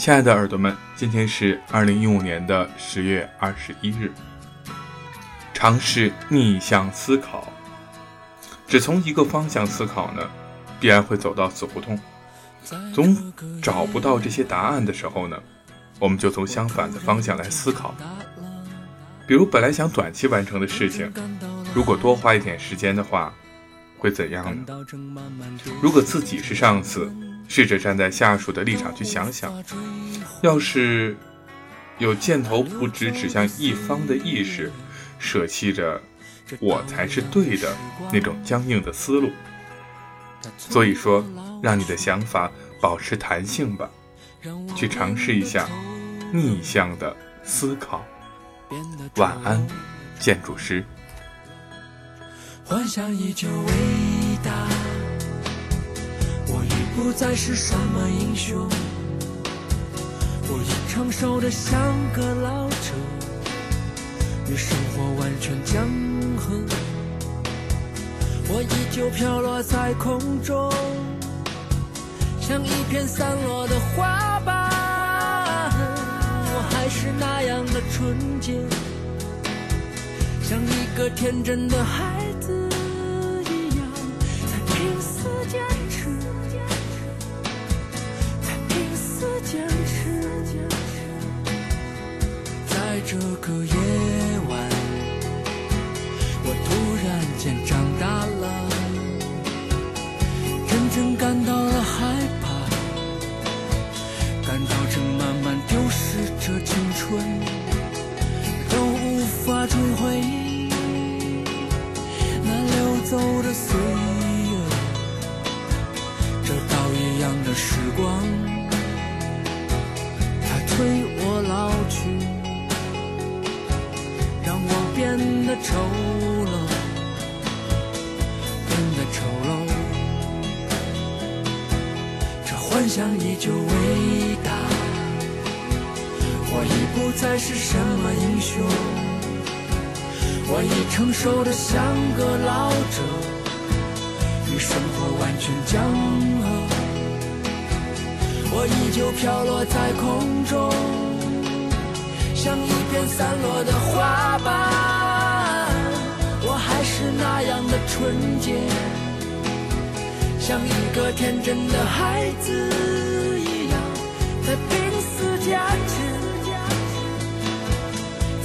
亲爱的耳朵们，今天是二零一五年的十月二十一日。尝试逆向思考，只从一个方向思考呢，必然会走到死胡同。总找不到这些答案的时候呢，我们就从相反的方向来思考。比如，本来想短期完成的事情，如果多花一点时间的话，会怎样呢？如果自己是上司。试着站在下属的立场去想想，要是有箭头不只指向一方的意识，舍弃着我才是对的那种僵硬的思路。所以说，让你的想法保持弹性吧，去尝试一下逆向的思考。晚安，建筑师。幻想依旧伟大。我已不再是什么英雄，我已成熟的像个老者，与生活完全僵衡。我依旧飘落在空中，像一片散落的花瓣。我还是那样的纯洁，像一个天真的孩我突然间长大了，真正感到了害怕，感到正慢慢丢失着青春，都无法追回那流走的岁月，这倒一样的时光，它催我老去。让我变得丑想依旧伟大，我已不再是什么英雄，我已成熟的像个老者，与生活完全僵了。我依旧飘落在空中。像一片散落的花瓣，我还是那样的纯洁，像一个天真的孩子一样，在拼死坚持，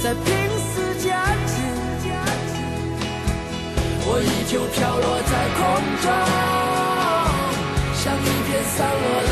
在拼死坚持。我依旧飘落在空中，像一片散落。